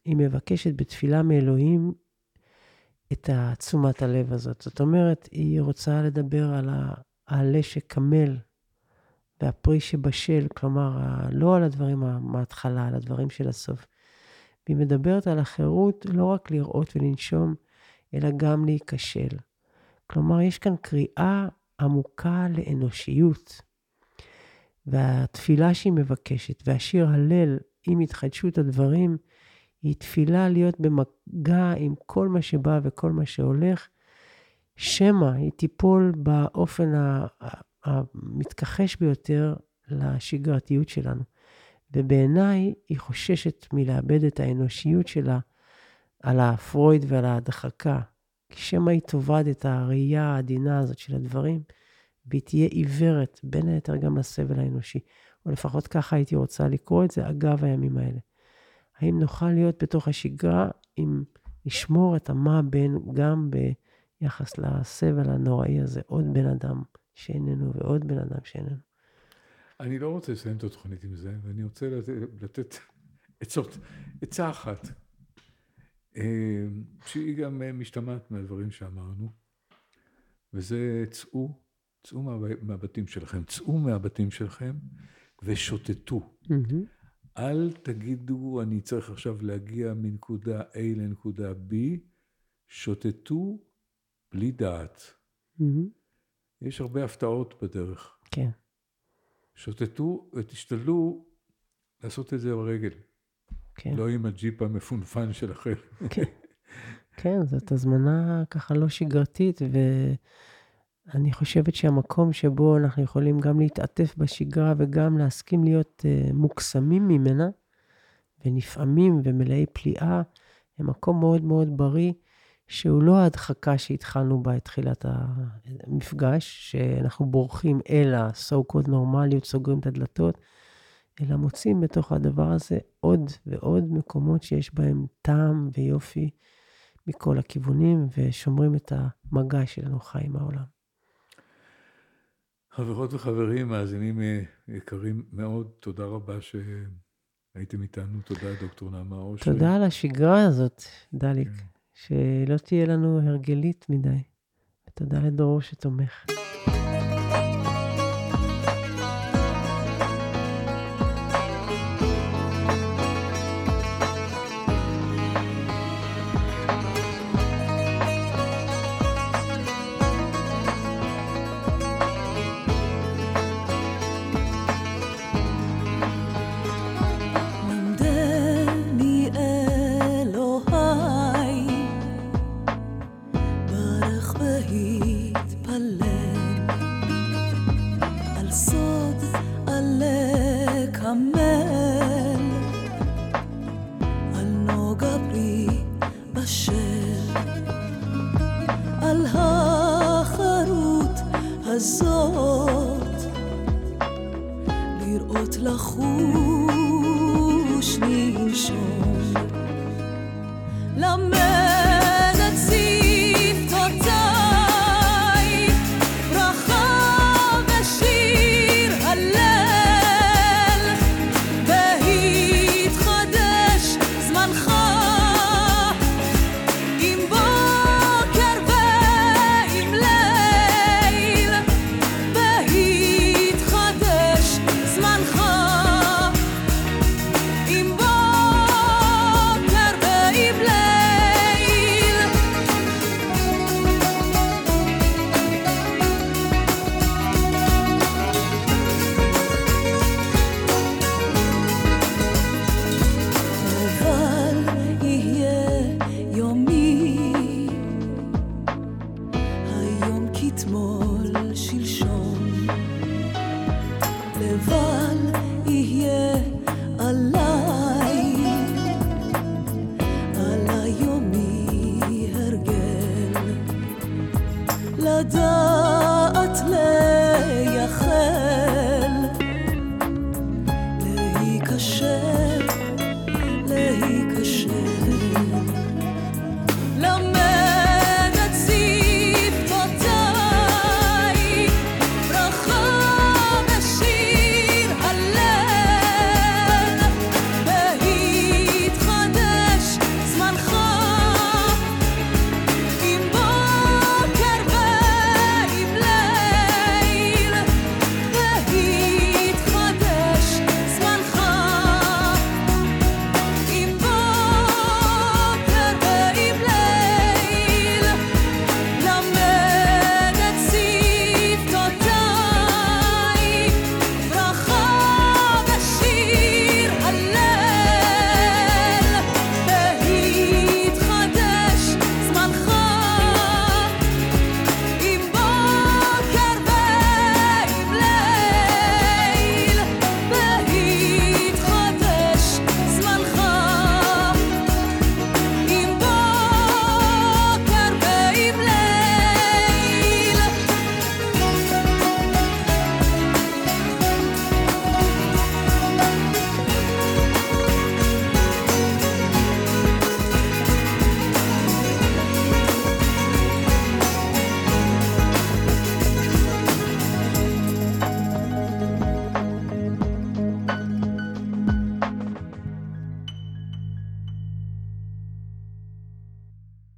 היא מבקשת בתפילה מאלוהים את תשומת הלב הזאת. זאת אומרת, היא רוצה לדבר על העלה שקמל והפרי שבשל, כלומר, לא על הדברים מההתחלה, על הדברים של הסוף. והיא מדברת על החירות לא רק לראות ולנשום, אלא גם להיכשל. כלומר, יש כאן קריאה עמוקה לאנושיות. והתפילה שהיא מבקשת, והשיר הלל עם התחדשות הדברים, היא תפילה להיות במגע עם כל מה שבא וכל מה שהולך, שמא היא תיפול באופן המתכחש ביותר לשגרתיות שלנו. ובעיניי היא חוששת מלאבד את האנושיות שלה על הפרויד ועל ההדחקה. כי שמא היא תאבד את הראייה העדינה הזאת של הדברים, והיא תהיה עיוורת, בין היתר גם לסבל האנושי. או לפחות ככה הייתי רוצה לקרוא את זה אגב הימים האלה. האם נוכל להיות בתוך השגרה אם נשמור את המה בין גם ביחס לסבל הנוראי הזה, עוד בן אדם שאיננו ועוד בן אדם שאיננו.
אני לא רוצה לסיים את התוכנית עם זה, ואני רוצה לתת, לתת עצות, עצה אחת, אה, שהיא גם אה, משתמעת מהדברים שאמרנו, וזה צאו, צאו מה, מהבתים שלכם, צאו מהבתים שלכם ושוטטו. אל תגידו, אני צריך עכשיו להגיע מנקודה A לנקודה B, שוטטו בלי דעת. יש הרבה הפתעות בדרך.
כן,
שוטטו ותשתדלו לעשות את זה ברגל,
כן.
לא עם הג'יפ המפונפן שלכם.
כן. כן, זאת הזמנה ככה לא שגרתית, ואני חושבת שהמקום שבו אנחנו יכולים גם להתעטף בשגרה וגם להסכים להיות uh, מוקסמים ממנה, ונפעמים ומלאי פליאה, הם מקום מאוד מאוד בריא, שהוא לא ההדחקה שהתחלנו בה את תחילת המפגש, שאנחנו בורחים אל ה-so called נורמליות, סוגרים את הדלתות, אלא מוצאים בתוך הדבר הזה עוד ועוד מקומות שיש בהם טעם ויופי מכל הכיוונים, ושומרים את המגע שלנו חי עם העולם.
חברות וחברים, מאזינים יקרים מאוד, תודה רבה הייתם איתנו, תודה, דוקטור נעמה אושרי.
תודה על השגרה הזאת, דליק,
כן.
שלא תהיה לנו הרגלית מדי. ותודה לדרור שתומך.